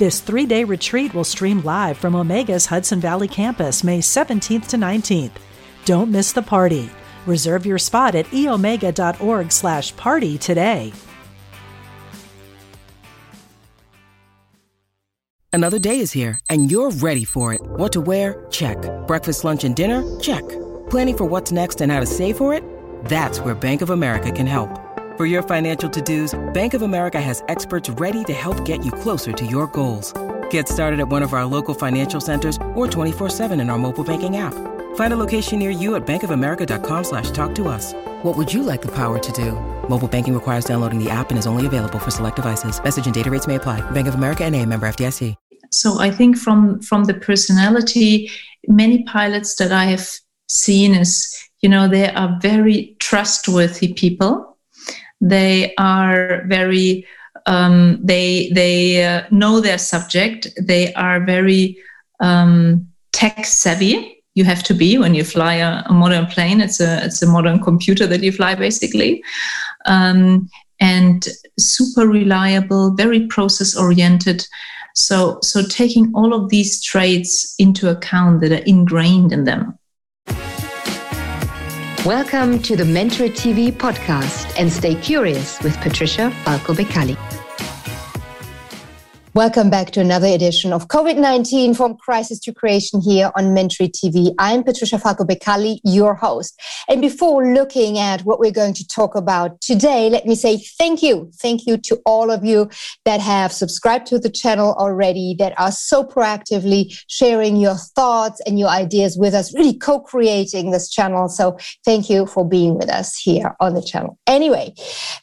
This three day retreat will stream live from Omega's Hudson Valley campus May 17th to 19th. Don't miss the party. Reserve your spot at eomega.org slash party today. Another day is here, and you're ready for it. What to wear? Check. Breakfast, lunch, and dinner? Check. Planning for what's next and how to save for it? That's where Bank of America can help. For your financial to-dos, Bank of America has experts ready to help get you closer to your goals. Get started at one of our local financial centers or 24-7 in our mobile banking app. Find a location near you at bankofamerica.com slash talk to us. What would you like the power to do? Mobile banking requires downloading the app and is only available for select devices. Message and data rates may apply. Bank of America and a member FDIC. So I think from, from the personality, many pilots that I have seen is, you know, they are very trustworthy people they are very um, they they uh, know their subject. They are very um, tech savvy. You have to be when you fly a, a, modern plane. It's a it's a modern computer that you fly basically, um, and super reliable, very process oriented. So so taking all of these traits into account that are ingrained in them Welcome to the Mentor TV podcast and stay curious with Patricia Falco Beccalli. Welcome back to another edition of COVID 19 from Crisis to Creation here on Mentorit TV. I'm Patricia Falco Beccalli, your host. And before looking at what we're going to talk about today, let me say thank you. Thank you to all of you that have subscribed to the channel already, that are so proactively sharing your thoughts and your ideas with us, really co creating this channel. So thank you for being with us here on the channel. Anyway,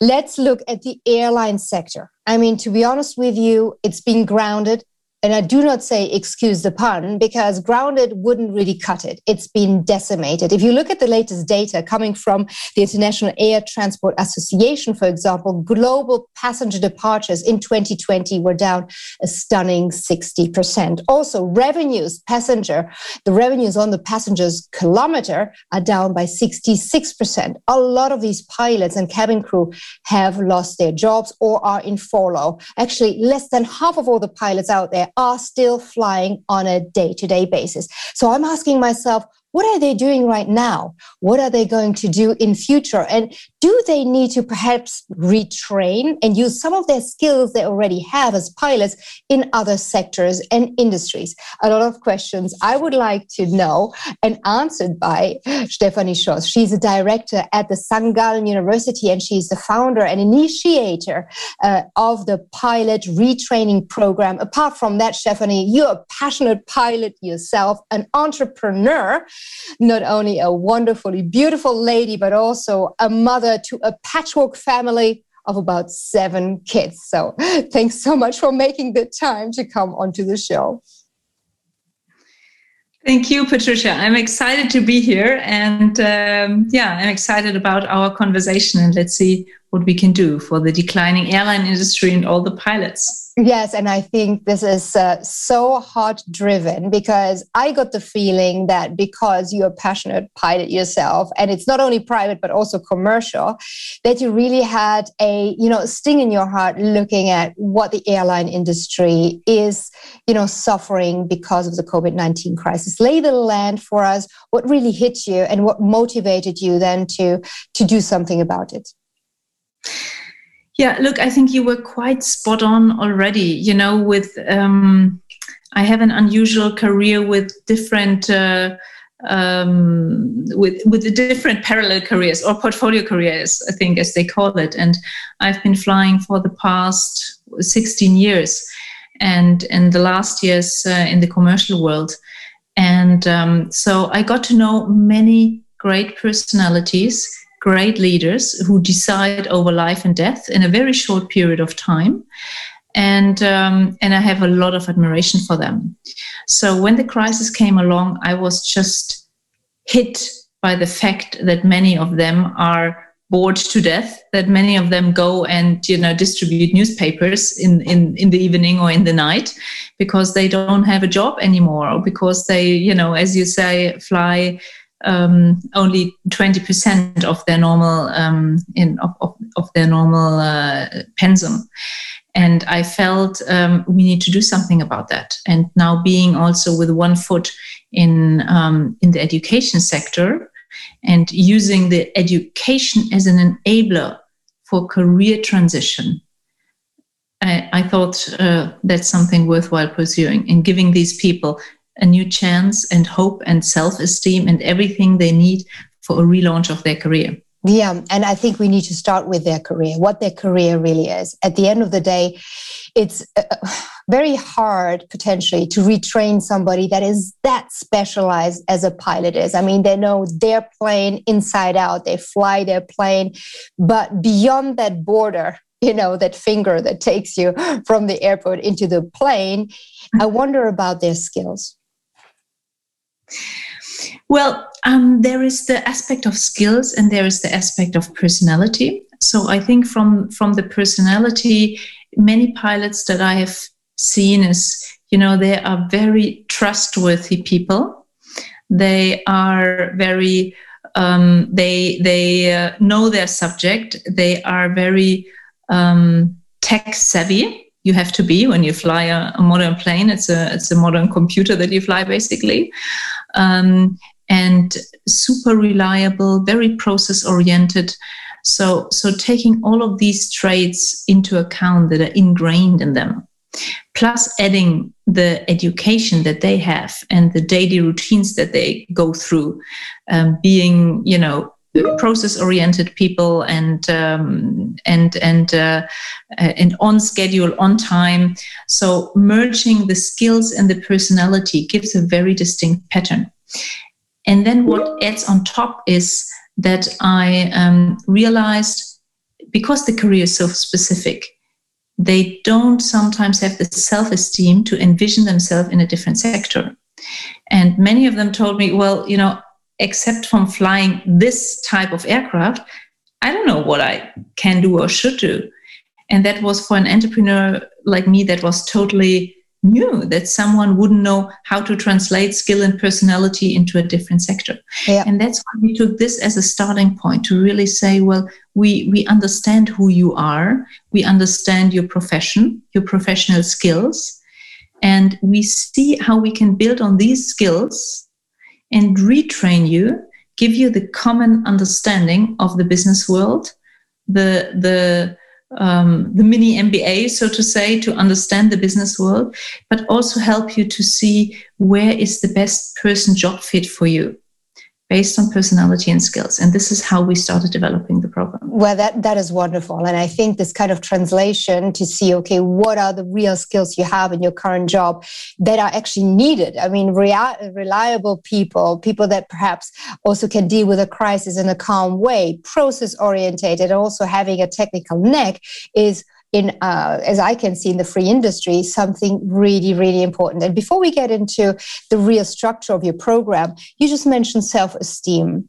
let's look at the airline sector. I mean, to be honest with you, it's been grounded and I do not say excuse the pun because grounded wouldn't really cut it. It's been decimated. If you look at the latest data coming from the International Air Transport Association, for example, global passenger departures in 2020 were down a stunning 60%. Also, revenues, passenger, the revenues on the passenger's kilometer are down by 66%. A lot of these pilots and cabin crew have lost their jobs or are in furlough. Actually, less than half of all the pilots out there are still flying on a day to day basis. So I'm asking myself, what are they doing right now? What are they going to do in future? And do they need to perhaps retrain and use some of their skills they already have as pilots in other sectors and industries? A lot of questions I would like to know and answered by Stephanie Schoss. She's a director at the. Gallen University and she's the founder and initiator uh, of the pilot retraining program. Apart from that, Stephanie, you're a passionate pilot yourself, an entrepreneur not only a wonderfully beautiful lady, but also a mother to a patchwork family of about seven kids. So thanks so much for making the time to come onto the show. Thank you, Patricia. I'm excited to be here. And um, yeah, I'm excited about our conversation. And let's see what we can do for the declining airline industry and all the pilots. Yes, and I think this is uh, so heart driven because I got the feeling that because you're a passionate pilot yourself, and it's not only private but also commercial, that you really had a you know sting in your heart looking at what the airline industry is you know suffering because of the COVID nineteen crisis. Lay the land for us. What really hit you, and what motivated you then to to do something about it? Yeah, look, I think you were quite spot on already. You know, with um, I have an unusual career with different. Uh, um, with with the different parallel careers or portfolio careers, I think, as they call it. And I've been flying for the past 16 years, and in the last years uh, in the commercial world. And um, so I got to know many great personalities great leaders who decide over life and death in a very short period of time. and um, and I have a lot of admiration for them. So when the crisis came along, I was just hit by the fact that many of them are bored to death that many of them go and you know distribute newspapers in, in in the evening or in the night because they don't have a job anymore or because they you know as you say fly um, only 20% of their normal um, in of, of, of, their normal uh, pensum and i felt um, we need to do something about that and now being also with one foot in um, in the education sector and using the education as an enabler for career transition. I, I thought uh, that's something worthwhile pursuing and giving these people a new chance and hope and self esteem and everything they need for a relaunch of their career. Yeah, and I think we need to start with their career, what their career really is. At the end of the day, it's uh, very hard potentially to retrain somebody that is that specialized as a pilot is. I mean, they know their plane inside out, they fly their plane, but beyond that border, you know, that finger that takes you from the airport into the plane, I wonder about their skills. Well, um, there is the aspect of skills and there is the aspect of personality. So I think from from the personality, many pilots that I have seen is, you know, they are very trustworthy people. They are very um, they they uh, know their subject. They are very um, tech savvy. You have to be when you fly a, a, modern plane. It's a it's a modern computer that you fly basically. Um, and super reliable, very process oriented. So, so taking all of these traits into account that are ingrained in them, plus adding the education that they have and the daily routines that they go through, um, being, you know, process oriented people and um, and and uh, and on schedule on time so merging the skills and the personality gives a very distinct pattern and then what adds on top is that I um, realized because the career is so specific, they don't sometimes have the self esteem to envision themselves in a different sector. And many of them told me, well, you know, except from flying this type of aircraft, I don't know what I can do or should do. And that was for an entrepreneur like me, that was totally new that someone wouldn't know how to translate skill and personality into a different sector yeah. and that's why we took this as a starting point to really say well we we understand who you are we understand your profession your professional skills and we see how we can build on these skills and retrain you give you the common understanding of the business world the the um, the mini MBA, so to say, to understand the business world, but also help you to see where is the best person job fit for you based on personality and skills. And this is how we started developing the program. Well, that, that is wonderful. And I think this kind of translation to see, okay, what are the real skills you have in your current job that are actually needed? I mean, rea- reliable people, people that perhaps also can deal with a crisis in a calm way, process orientated, also having a technical neck is in uh, as i can see in the free industry something really really important. And before we get into the real structure of your program you just mentioned self-esteem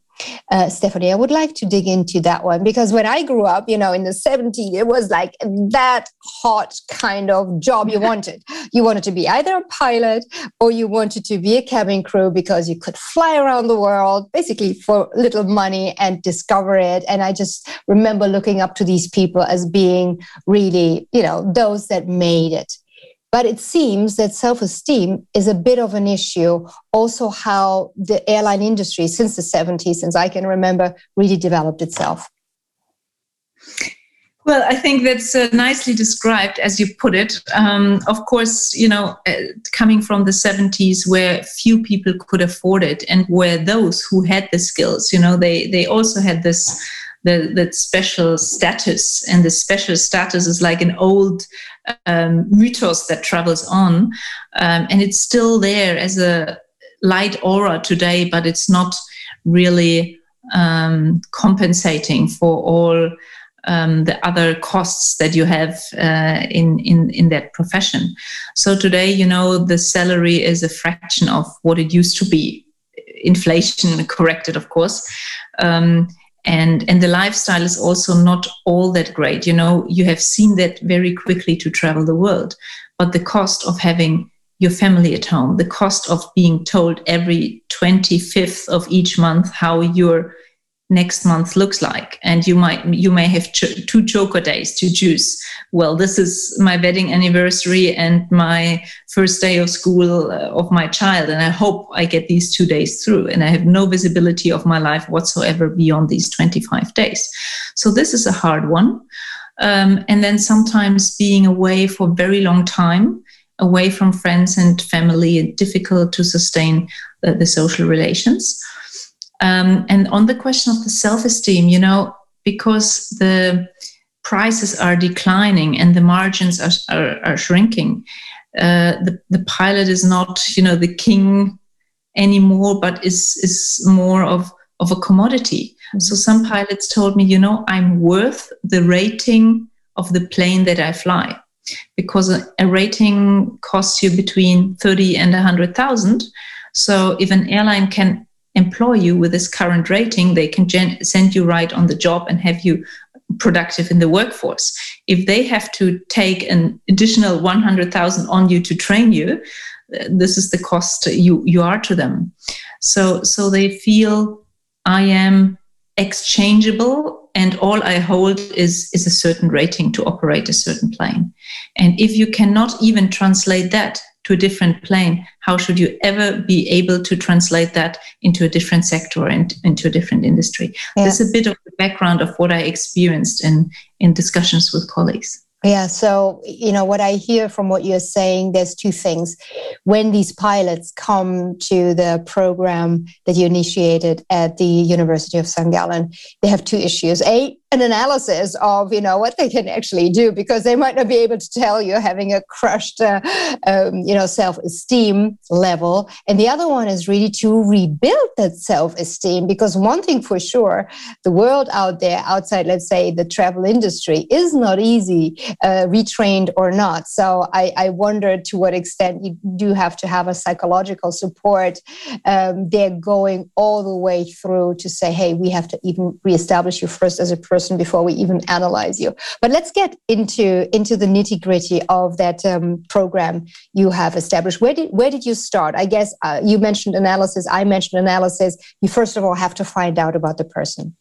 uh, Stephanie, I would like to dig into that one because when I grew up, you know, in the 70s, it was like that hot kind of job you wanted. you wanted to be either a pilot or you wanted to be a cabin crew because you could fly around the world basically for little money and discover it. And I just remember looking up to these people as being really, you know, those that made it. But it seems that self esteem is a bit of an issue. Also, how the airline industry since the 70s, since I can remember, really developed itself. Well, I think that's uh, nicely described as you put it. Um, of course, you know, uh, coming from the 70s where few people could afford it and where those who had the skills, you know, they, they also had this the, the special status and the special status is like an old um, mythos that travels on um, and it's still there as a light aura today but it's not really um, compensating for all um, the other costs that you have uh, in, in in that profession. So today, you know, the salary is a fraction of what it used to be, inflation corrected, of course. Um, and and the lifestyle is also not all that great. You know, you have seen that very quickly to travel the world, but the cost of having your family at home, the cost of being told every 25th of each month how your next month looks like. And you might you may have two joker days to choose. Well this is my wedding anniversary and my first day of school uh, of my child. And i hope i get these two days through. And i have no visibility of my life whatsoever beyond these 25 days. So this is a hard one. Um, and then sometimes being away for a very long time away from friends and family difficult to sustain the, the social relations um, and on the question of the self esteem, you know, because the prices are declining and the margins are, are, are shrinking, uh, the, the pilot is not, you know, the king anymore, but is, is more of, of a commodity. Mm-hmm. So some pilots told me, you know, I'm worth the rating of the plane that I fly because a, a rating costs you between 30 and 100,000. So if an airline can employ you with this current rating, they can gen- send you right on the job and have you productive in the workforce. If they have to take an additional 100,000 on you to train you, this is the cost you, you are to them. So, so they feel I am exchangeable and all I hold is, is a certain rating to operate a certain plane. And if you cannot even translate that to a different plane, how should you ever be able to translate that into a different sector and into a different industry? Yeah. This is a bit of the background of what I experienced in, in discussions with colleagues. Yeah, so you know what I hear from what you're saying, there's two things. When these pilots come to the program that you initiated at the University of St. Gallen, they have two issues. A, an analysis of you know what they can actually do because they might not be able to tell you having a crushed uh, um, you know self-esteem level. And the other one is really to rebuild that self-esteem because one thing for sure the world out there outside let's say the travel industry is not easy uh, retrained or not. So I, I wonder to what extent you do have to have a psychological support um, they're going all the way through to say hey we have to even reestablish you first as a person person before we even analyze you. But let's get into into the nitty gritty of that um, program you have established. Where did where did you start? I guess uh, you mentioned analysis. I mentioned analysis. You first of all have to find out about the person.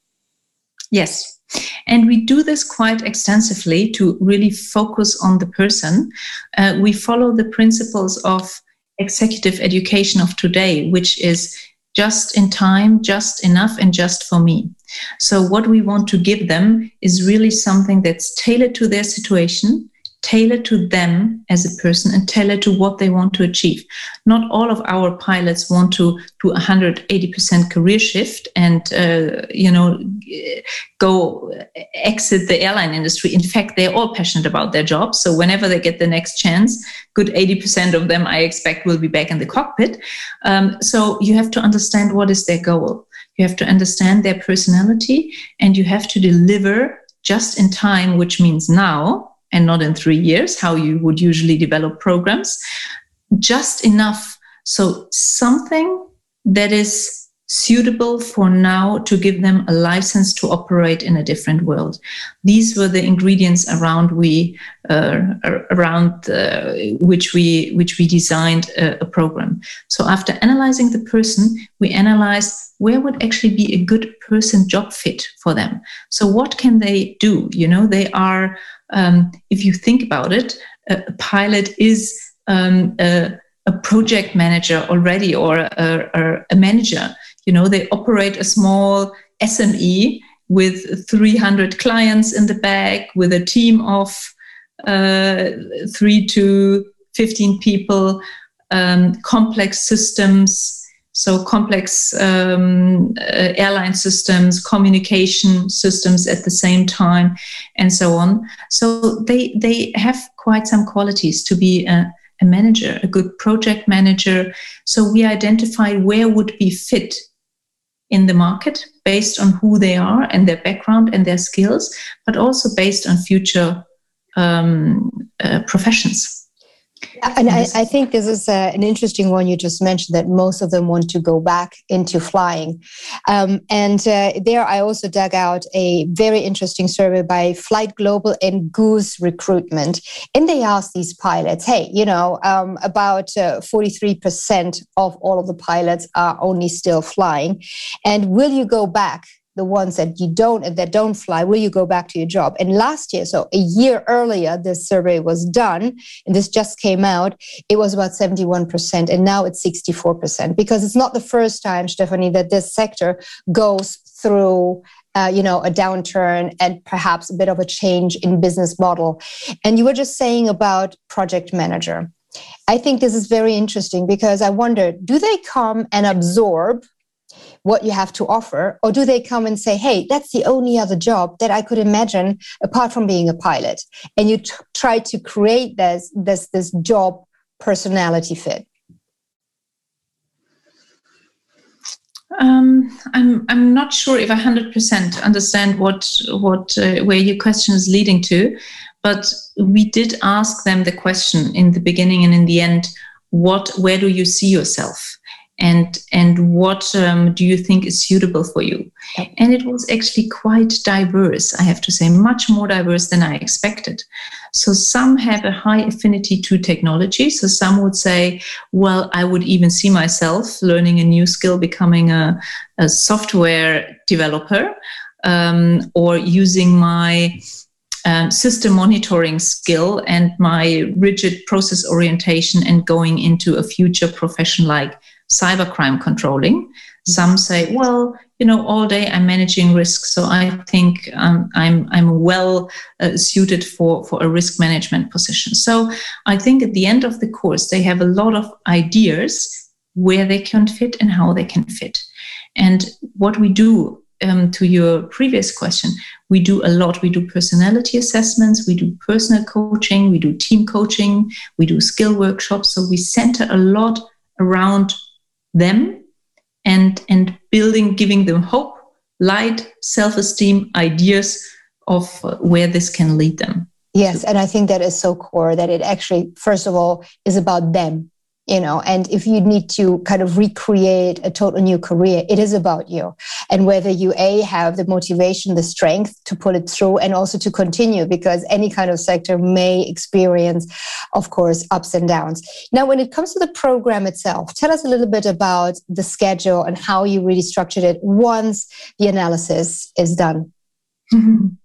Yes. And we do this quite extensively to really focus on the person. Uh, we follow the principles of executive education of today, which is just in time, just enough, and just for me. So, what we want to give them is really something that's tailored to their situation, tailored to them as a person and tailored to what they want to achieve. Not all of our pilots want to do 180% career shift and uh, you know go exit the airline industry. In fact, they're all passionate about their job. So whenever they get the next chance, good 80% of them I expect will be back in the cockpit. Um, so you have to understand what is their goal. You have to understand their personality and you have to deliver just in time, which means now and not in three years, how you would usually develop programs, just enough. So, something that is suitable for now to give them a license to operate in a different world. These were the ingredients around we uh, around uh, which we which we designed a, a, program. So after analyzing the person, we analyzed where would actually be a good person job fit for them. So what can they do? You know, they are um, if you think about it, a, a pilot is um, a, a, project manager already or a, a, manager. You know, they operate a small SME with 300 clients in the back, with a team of uh, three to 15 people, um, complex systems so complex um, uh, airline systems, communication systems at the same time, and so on. So they they have quite some qualities to be a, a manager, a good project manager. So we identified where would be fit in the market based on who they are and their background and their skills, but also based on future um, uh, professions. And I, I, think this is uh, an interesting one you just mentioned that most of them want to go back into flying. Um, and uh, there I also dug out a very interesting survey by Flight Global and Goose Recruitment. And they asked these pilots, hey, you know, um, about uh, 43% of all of the pilots are only still flying. And will you go back the ones that you don't that don't fly will you go back to your job? And last year so a year earlier this survey was done and this just came out it was about 71% and now it's 64% because it's not the first time stephanie that this sector goes through uh, you know a downturn and perhaps a bit of a change in business model. And you were just saying about project manager. I think this is very interesting because i wonder do they come and absorb what you have to offer? Or do they come and say, hey, that's the only other job that I could imagine apart from being a pilot? And you t- try to create this, this, this job personality fit? Um, I'm I'm not sure if I hundred percent understand what what uh, where your question is leading to, but we did ask them the question in the beginning and in the end. What where do you see yourself? And and what um, do you think is suitable for you? And it was actually quite diverse i have to say much more diverse than i expected. So some have a high affinity to technology. So some would say well i would even see myself learning a new skill becoming a, a software developer um, or using my um, system monitoring skill and my rigid process orientation and going into a future profession like cybercrime controlling. Some say, well, you know, all day I'm managing risk, so I think um, I'm I'm well uh, suited for for a risk management position. So I think at the end of the course they have a lot of ideas where they can fit and how they can fit. And what we do um, to your previous question, we do a lot. We do personality assessments, we do personal coaching, we do team coaching, we do skill workshops. So we center a lot around them and and building giving them hope light self-esteem ideas of uh, where this can lead them. Yes and i think that is so core that it actually first of all is about them you know and if you need to kind of recreate a total new career it is about you. And whether you a have the motivation the strength to pull it through and also to continue because any kind of sector may experience of course ups and downs. Now when it comes to the program itself tell us a little bit about the schedule and how you really structured it once the analysis is done.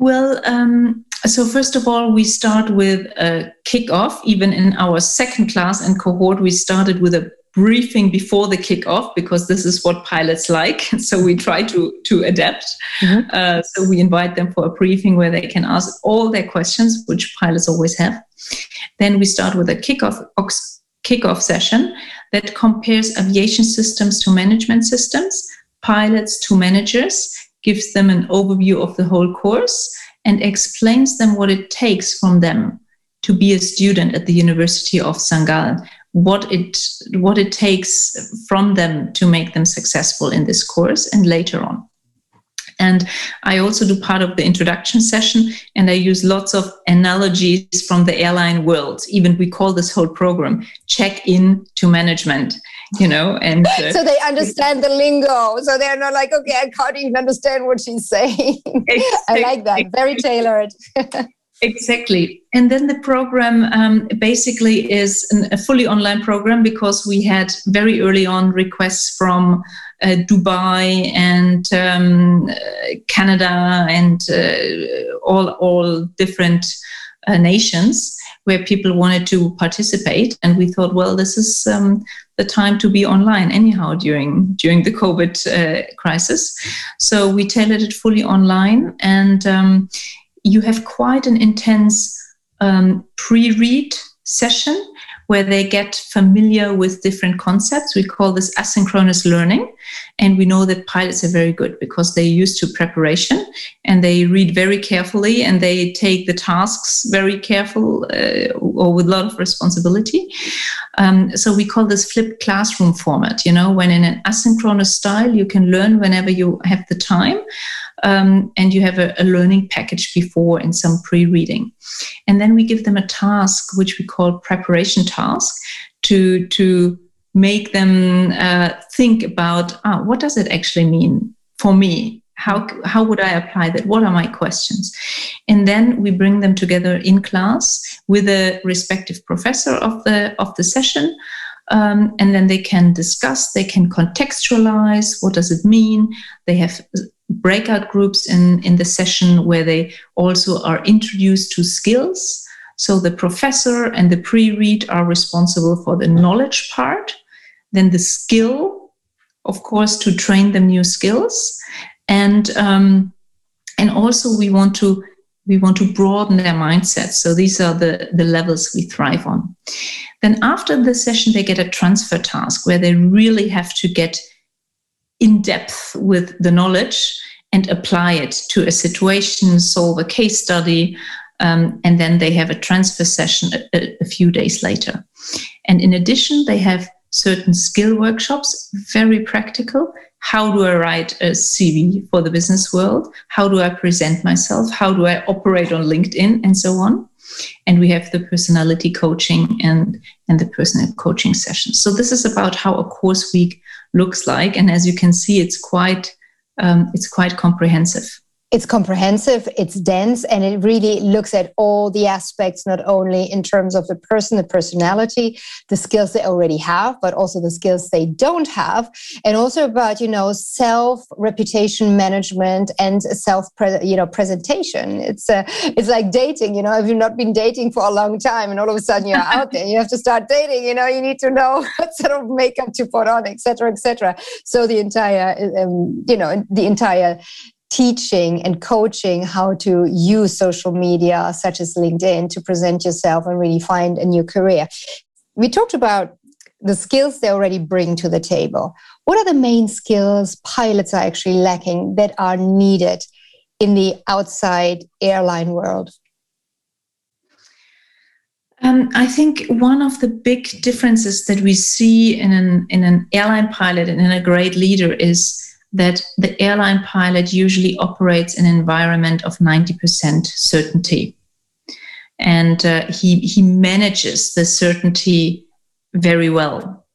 Well um, so first of all, we start with a kickoff. Even in our second class and cohort, we started with a briefing before the kickoff because this is what pilots like. So we try to to adapt. Mm-hmm. Uh, so we invite them for a briefing where they can ask all their questions, which pilots always have. Then we start with a kickoff kickoff session that compares aviation systems to management systems, pilots to managers, gives them an overview of the whole course and explains them what it takes from them to be a student at the University of. Gallen, what it what it takes from them to make them successful in this course and later on. And I also do part of the introduction session, and I use lots of analogies from the airline world. Even we call this whole program check in to management you know and uh, so they understand the lingo. So they're not like okay i can't even understand what she's saying. Exactly. i like that. Very tailored. Exactly. And then the program um, basically is an, a fully online program because we had very early on requests from uh, dubai and um, canada and uh, all all different uh, nations where people wanted to participate and we thought well this is um, the time to be online anyhow during during the covid uh, crisis. So we tailored it fully online and um, you have quite an intense um, pre-read session where they get familiar with different concepts. We call this asynchronous learning. And we know that pilots are very good because they're used to preparation and they read very carefully and they take the tasks very careful uh, or with a lot of responsibility. Um, so we call this flipped classroom format. You know, when in an asynchronous style, you can learn whenever you have the time, um, and you have a, a, learning package before and some pre-reading, and then we give them a task which we call preparation task to to make them uh, think about ah, what does it actually mean for me how, how would I apply that? What are my questions? And then we bring them together in class with a respective professor of the, of the session. Um, and then they can discuss, they can contextualize what does it mean. They have breakout groups in, in the session where they also are introduced to skills. So the professor and the pre read are responsible for the knowledge part. Then the skill, of course, to train them new skills and um, and also we want to we want to broaden their mindset so these are the the levels we thrive on then after the session they get a transfer task where they really have to get in depth with the knowledge and apply it to a situation solve a case study um, and then they have a transfer session a, a few days later and in addition they have certain skill workshops very practical how do I write a CV for the business world? How do I present myself? How do I operate on LinkedIn and so on? And we have the personality coaching and, and the personal coaching sessions. So this is about how a course week looks like. And as you can see, it's quite um, it's quite comprehensive it's comprehensive, it's dense, and it really looks at all the aspects, not only in terms of the person, the personality, the skills they already have, but also the skills they don't have, and also about you know self reputation management and self you know presentation. It's uh, it's like dating. You know, if you've not been dating for a long time, and all of a sudden you're out there, you have to start dating. You know, you need to know what sort of makeup to put on, etc., etc. So the entire um, you know the entire teaching and coaching how to use social media such as LinkedIn to present yourself and really find a new career. We talked about the skills they already bring to the table. What are the main skills pilots are actually lacking that are needed in the outside airline world? Um, I think one of the big differences that we see in an in an airline pilot and in a great leader is that the airline pilot usually operates in an environment of 90% certainty. And uh, he, he manages the certainty very well.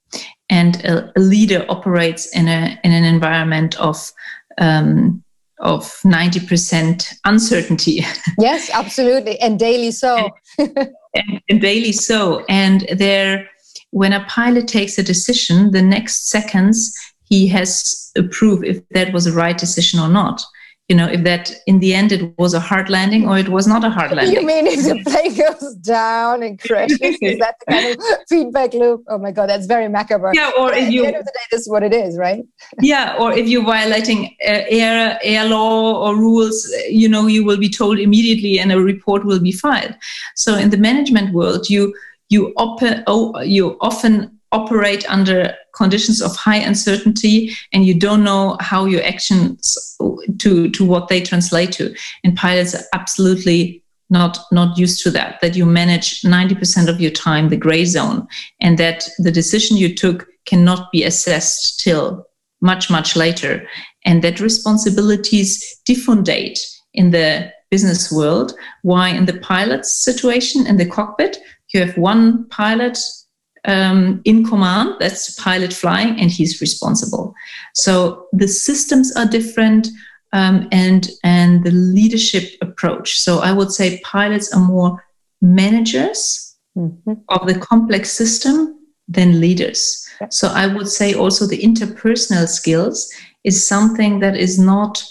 And a, a leader operates in, a, in an environment of, um, of 90% uncertainty. Yes, absolutely. And daily so. and, and, and daily so. And there, when a pilot takes a decision, the next seconds he has to prove if that was a right decision or not. You know if that in the end it was a hard landing or it was not a hard landing. you mean if the plane goes down and crashes is that the kind of feedback loop? Oh my god that's very macabre. Yeah or if you at the end of the day this is what it is right? Yeah or if you're violating uh, air air law or rules you know you will be told immediately and a report will be filed. So in the management world you you, op- oh, you often operate under conditions of high uncertainty and you don't know how your actions to to what they translate to. And pilots are absolutely not not used to that that you manage 90% of your time the gray zone and that the decision you took cannot be assessed till much much later. And that responsibilities diffundate in the business world. Why in the pilot's situation in the cockpit you have one pilot um, in command. That's the pilot flying, and he's responsible. So the systems are different, um, and and the leadership approach. So I would say pilots are more managers mm-hmm. of the complex system than leaders. So I would say also the interpersonal skills is something that is not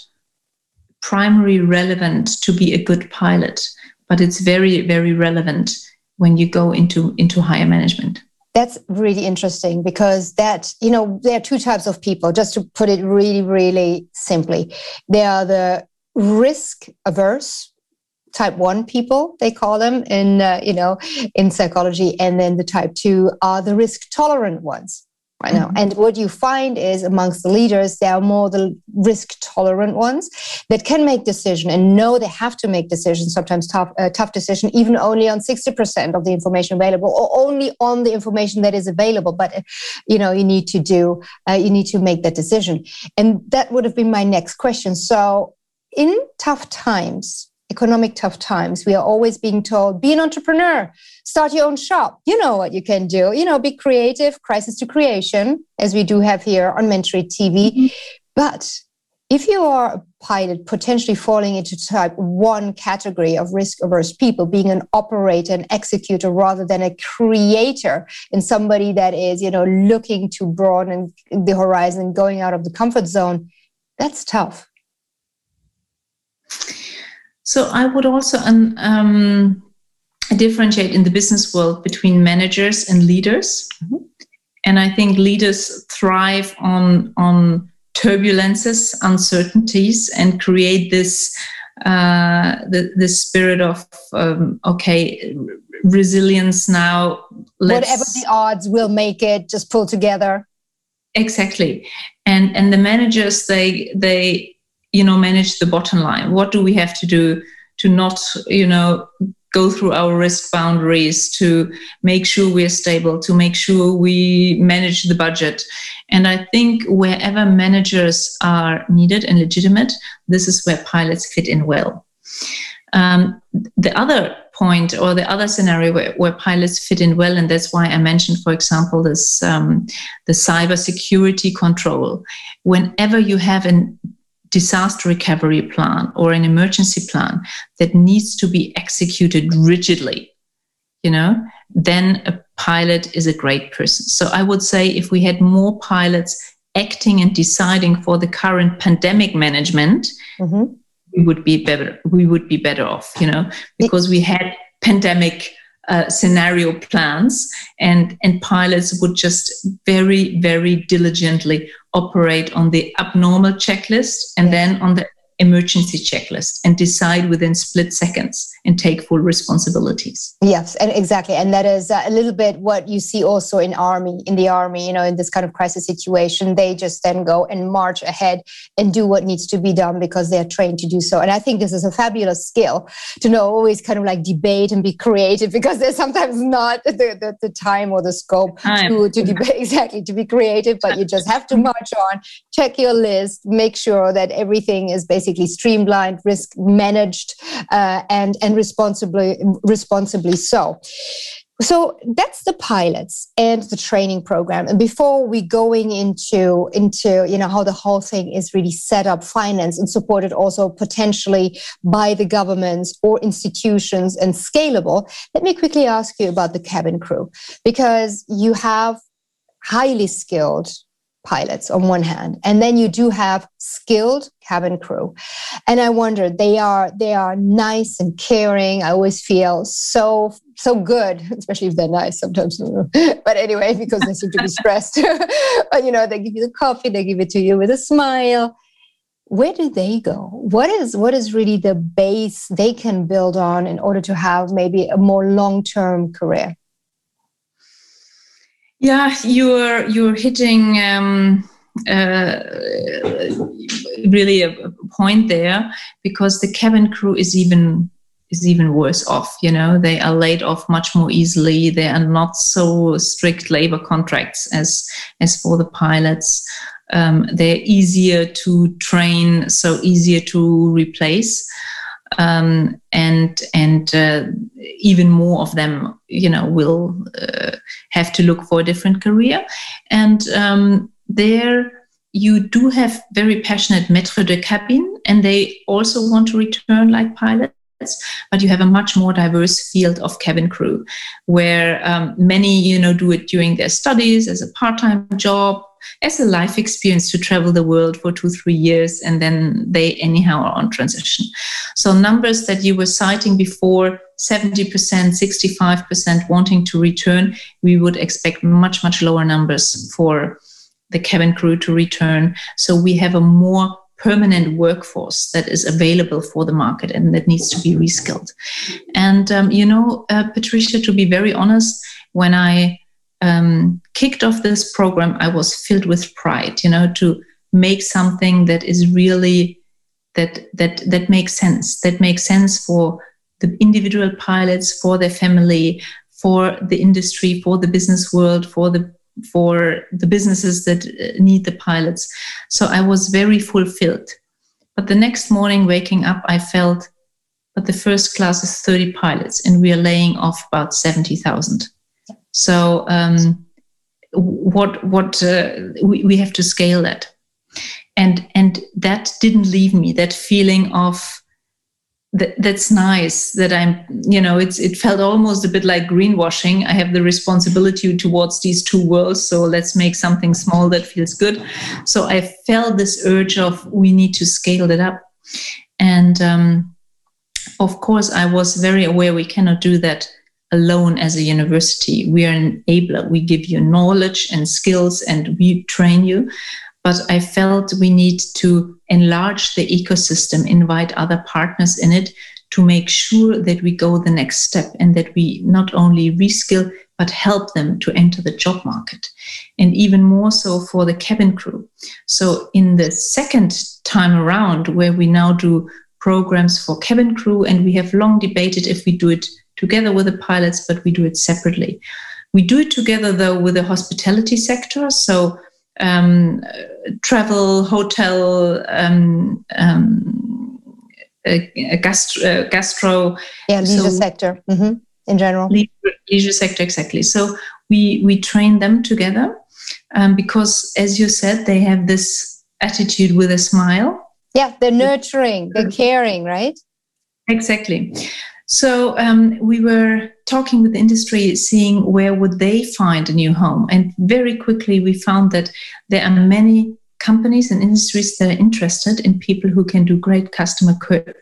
primary relevant to be a good pilot, but it's very very relevant when you go into into higher management. That's really interesting because that, you know, there are two types of people, just to put it really, really simply. There are the risk averse type 1 people they call them in uh, you know in psychology and then the type 2 are the risk tolerant ones I know. Mm-hmm. And what you find is amongst the leaders, they are more the risk tolerant ones that can make decision and know they have to make decisions, sometimes tough, uh, tough decision, even only on 60% of the information available or only on the information that is available. But, uh, you know, you need to do, uh, you need to make that decision. And that would have been my next question. So in tough times, economic tough times, we are always being told, be an entrepreneur, start your own shop. You know what you can do. You know, be creative, crisis to creation, as we do have here on Mentorit TV. Mm-hmm. But if you are a pilot potentially falling into type one category of risk averse people, being an operator and executor rather than a creator and somebody that is, you know, looking to broaden the horizon, going out of the comfort zone, that's tough. So I would also um, differentiate in the business world between managers and leaders. Mm-hmm. And I think leaders thrive on, on turbulences, uncertainties, and create this uh, the, the spirit of um, okay resilience now whatever the odds we'll make it just pull together exactly and and the managers they they you know manage the bottom line what do we have to do to not you know go through our risk boundaries to make sure we're stable to make sure we manage the budget. And i think wherever managers are needed and legitimate this is where pilots fit in well. Um, the other point or the other scenario where, where, pilots fit in well and that's why i mentioned for example this um, the cyber security control. Whenever you have an disaster recovery plan or an emergency plan that needs to be executed rigidly, you know, then a pilot is a great person. So I would say if we had more pilots acting and deciding for the current pandemic management, mm-hmm. we would be better. We would be better off, you know, because we had pandemic uh, scenario plans and and pilots would just very very diligently operate on the abnormal checklist and then on the emergency checklist and decide within split seconds and take full responsibilities. Yes, and exactly. And that is uh, a little bit what you see also in army, in the army, you know, in this kind of crisis situation, they just then go and march ahead and do what needs to be done because they're trained to do so. And I think this is a fabulous skill to know always kind of like debate and be creative because there's sometimes not the, the, the time or the scope to, to debate exactly to be creative, but you just have to march on, check your list, make sure that everything is basically streamlined, risk managed, uh, and and responsibly responsibly so. So that's the pilots and the training program. And before we going into into you know how the whole thing is really set up, financed and supported also potentially by the governments or institutions and scalable, let me quickly ask you about the cabin crew because you have highly skilled pilots on one hand and then you do have skilled cabin crew. And i wonder they are they are nice and caring. I always feel so so good especially if they're nice sometimes. But anyway because they seem to be stressed. But you know they give you the coffee they give it to you with a smile. Where do they go? What is what is really the base they can build on in order to have maybe a more long-term career yeah, you're you're hitting um, uh, really a, a point there because the cabin crew is even is even worse off. You know, they are laid off much more easily. They are not so strict labor contracts as as for the pilots. Um, they're easier to train, so easier to replace um, and and uh, even more of them, you know, will uh, have to look for a different career. And um, there, you do have very passionate maître de cabine, and they also want to return like pilots. But you have a much more diverse field of cabin crew, where um, many, you know, do it during their studies as a part-time job, as a life experience to travel the world for two, three years, and then they anyhow are on transition. So numbers that you were citing before, 70%, 65% wanting to return, we would expect much, much lower numbers for the cabin crew to return. So we have a more permanent workforce that is available for the market and that needs to be reskilled. And, um, you know, uh, Patricia, to be very honest, when I um, kicked off this program, I was filled with pride, you know, to make something that is really that that that makes sense, that makes sense for the individual pilots, for their family, for the industry, for the business world, for the for the businesses that uh, need the pilots. So I was very fulfilled. But the next morning, waking up, I felt, but the first class is 30 pilots, and we are laying off about 70,000. So um, what what uh, we, we have to scale that, and and that didn't leave me. That feeling of that, that's nice that i'm you know it's it felt almost a bit like greenwashing. I have the responsibility towards these two worlds so let's make something small that feels good. So i felt this urge of we need to scale it up. And um, of course i was very aware we cannot do that alone as a university. We are an enabler. We give you knowledge and skills and we train you. But I felt we need to enlarge the ecosystem, invite other partners in it to make sure that we go the next step and that we not only reskill but help them to enter the job market. And even more so for the cabin crew. So in the second time around where we now do programs for cabin crew and we have long debated if we do it together with the pilots but we do it separately we do it together though with the hospitality sector so um, travel, hotel, um, um, gastro, gastro. Yeah, leisure so, sector mm-hmm. in general. Leisure, leisure, sector, exactly. So we we train them together um, because, as you said, they have this attitude with a smile. Yeah, they're nurturing, they're caring, right? Exactly. So um, we were talking with the industry, seeing where would they find a new home, and very quickly we found that there are many companies and industries that are interested in people who can do great customer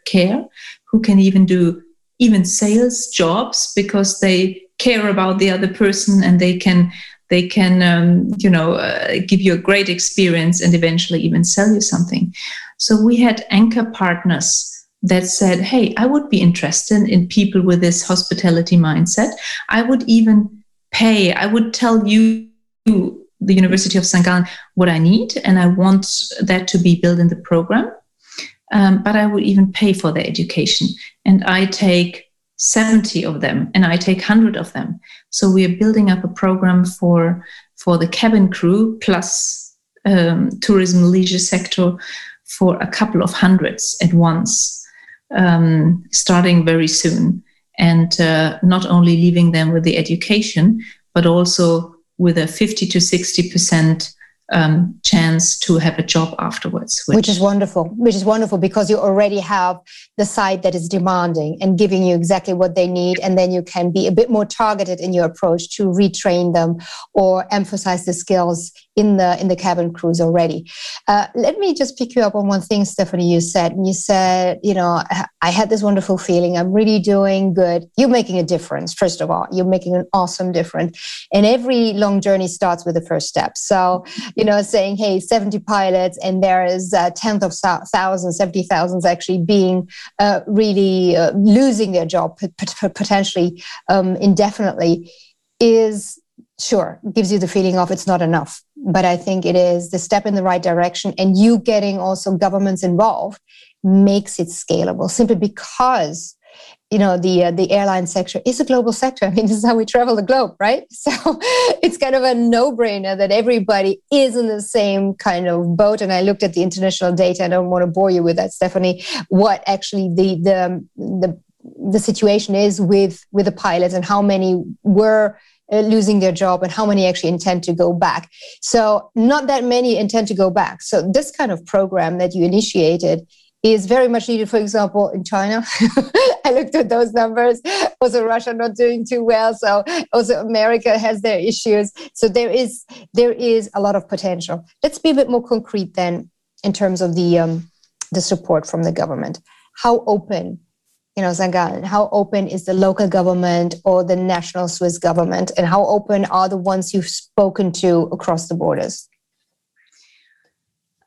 care, who can even do even sales jobs because they care about the other person and they can they can um, you know uh, give you a great experience and eventually even sell you something. So we had anchor partners that said, Hey, I would be interested in people with this hospitality mindset. I would even pay, I would tell you, the University of St. Gallen, what I need, and I want that to be built in the program. Um, but I would even pay for their education. And I take 70 of them and I take 100 of them. So we are building up a program for, for the cabin crew plus um, tourism leisure sector for a couple of hundreds at once um, starting very soon. And uh, not only leaving them with the education, but also with a 50 to 60 percent um, chance to have a job afterwards. Which, which, is wonderful, which is wonderful because you already have the side that is demanding and giving you exactly what they need. And then you can be a bit more targeted in your approach to retrain them or emphasize the skills in the in the cabin crews already. Uh, let me just pick you up on one thing, Stephanie. You said you said you know I had this wonderful feeling. I'm really doing good. You're making a difference. First of all, you're making an awesome difference. And every long journey starts with the first step. So you know, saying hey, 70 pilots, and there is a tenth of thousands, 70 thousands actually being uh, really uh, losing their job potentially um, indefinitely is sure gives you the feeling of it's not enough. But i think it is the step in the right direction and you getting also governments involved makes it scalable simply because you know the uh, the airline sector is a global sector. I mean this is how we travel the globe right? So it's kind of a no-brainer that everybody is in the same kind of boat. And i looked at the international data. I don't want to bore you with that stephanie. What actually the the the the situation is with with the pilots and how many were uh, losing their job and how many actually intend to go back. So, not that many intend to go back. So, this kind of program that you initiated is very much needed, for example, in China. I looked at those numbers. Also, Russia not doing too well. So also America has their issues. So there is there is a lot of potential. Let's be a bit more concrete then in terms of the um, the support from the government. How open you know. Gallen, how open is the local government or the national Swiss government? And how open are the ones you've spoken to across the borders?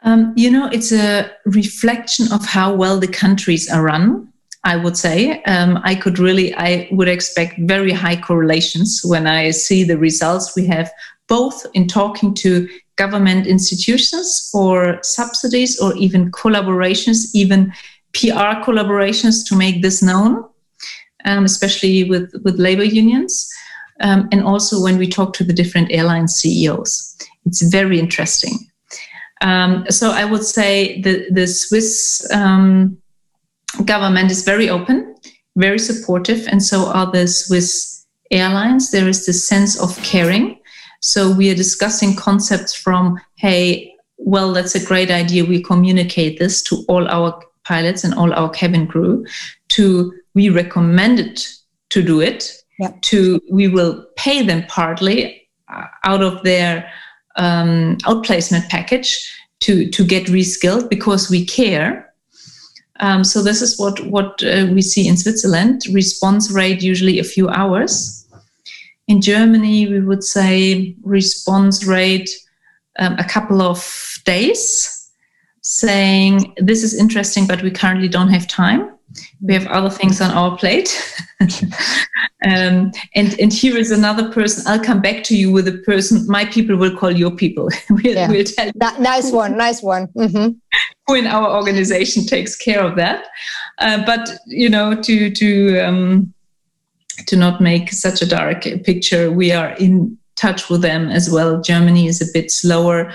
Um, you know, it's a reflection of how well the countries are run. I would say. Um, I could really, I would expect very high correlations when I see the results we have, both in talking to government institutions for subsidies or even collaborations, even PR collaborations to make this known, um, especially with, with labor unions. Um, and also when we talk to the different airline CEOs. It's very interesting. Um, so I would say the, the Swiss um, government is very open, very supportive, and so are the Swiss airlines. There is this sense of caring. So we are discussing concepts from, hey, well, that's a great idea. We communicate this to all our pilots and all our cabin crew, to we recommend it to do it, yep. to we will pay them partly uh, out of their um, outplacement package to to get reskilled because we care. Um, so this is what what uh, we see in Switzerland. Response rate usually a few hours. In Germany, we would say response rate um, a couple of days, saying this is interesting, but we currently don't have time. We have other things on our plate. um, and and here is another person. I'll come back to you with a person. My people will call your people. we'll, yeah. we'll tell nice one, nice one. Mm-hmm. Who in our organization takes care of that? Uh, but you know, to to um, to not make such a dark picture, we are in touch with them as well. Germany is a bit slower.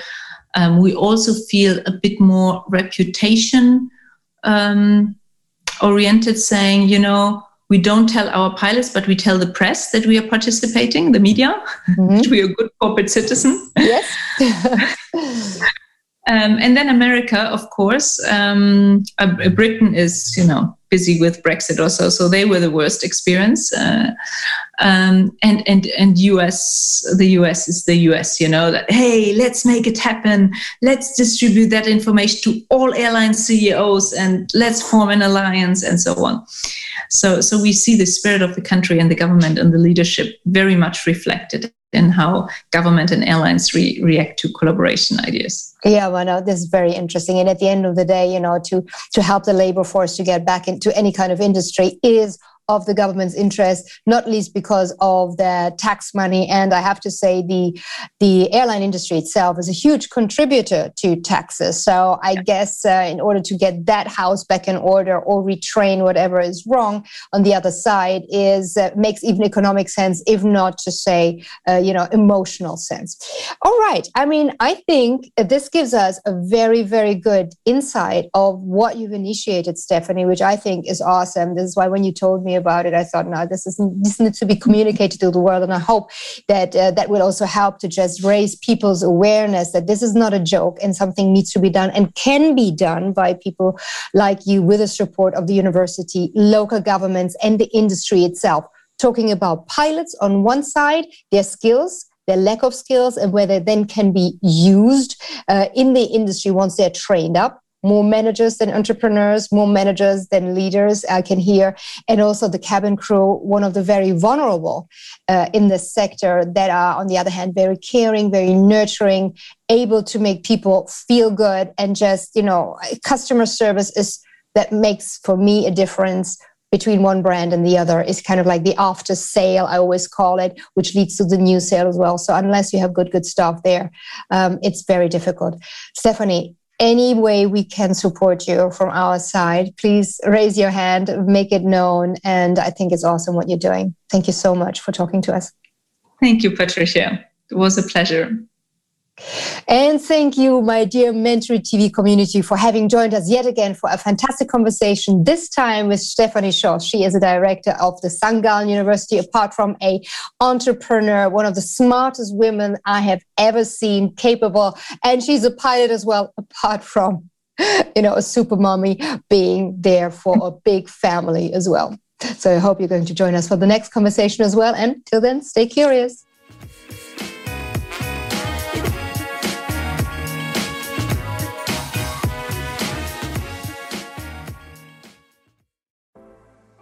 Um, we also feel a bit more reputation um, oriented, saying, you know, we don't tell our pilots, but we tell the press that we are participating, the media, mm-hmm. we are a good corporate citizen. Yes. um, and then America, of course. Um, uh, Britain is, you know, busy with Brexit or so, so they were the worst experience. Uh, um, and and and US, the US is the US. You know that hey, let's make it happen. Let's distribute that information to all airline CEOs and let's form an alliance and so on. So so we see the spirit of the country and the government and the leadership very much reflected in how government and airlines re- react to collaboration ideas. Yeah, well, no, this is very interesting. And at the end of the day, you know, to to help the labor force to get back into any kind of industry is of the government's interest, not least because of the tax money. And I have to say, the the airline industry itself is a huge contributor to taxes. So I guess uh, in order to get that house back in order or retrain whatever is wrong on the other side is uh, makes even economic sense, if not to say, uh, you know, emotional sense. All right. I mean, I think this gives us a very, very good insight of what you've initiated, Stephanie, which I think is awesome. This is why when you told me about it, I thought, no, this is this needs to be communicated to the world, and I hope that uh, that will also help to just raise people's awareness that this is not a joke and something needs to be done and can be done by people like you with the support of the university, local governments, and the industry itself. Talking about pilots on one side, their skills, their lack of skills, and whether they then can be used uh, in the industry once they're trained up more managers than entrepreneurs, more managers than leaders, I can hear. And also the cabin crew, one of the very vulnerable uh, in this sector that are, on the other hand, very caring, very nurturing, able to make people feel good. And just, you know, customer service is that makes for me a difference between one brand and the other is kind of like the after sale i always call it which leads to the new sale as well so unless you have good good stuff there um, it's very difficult stephanie any way we can support you from our side, please raise your hand, make it known. And I think it's awesome what you're doing. Thank you so much for talking to us. Thank you, Patricia. It was a pleasure. And thank you, my dear Mentorit TV community, for having joined us yet again for a fantastic conversation, this time with Stephanie Schoss. She is a director of the. Gallen University, apart from a entrepreneur, one of the smartest women I have ever seen, capable. And she's a pilot as well, apart from, you know, a super mommy being there for a big family as well. So I hope you're going to join us for the next conversation as well. And till then, stay curious.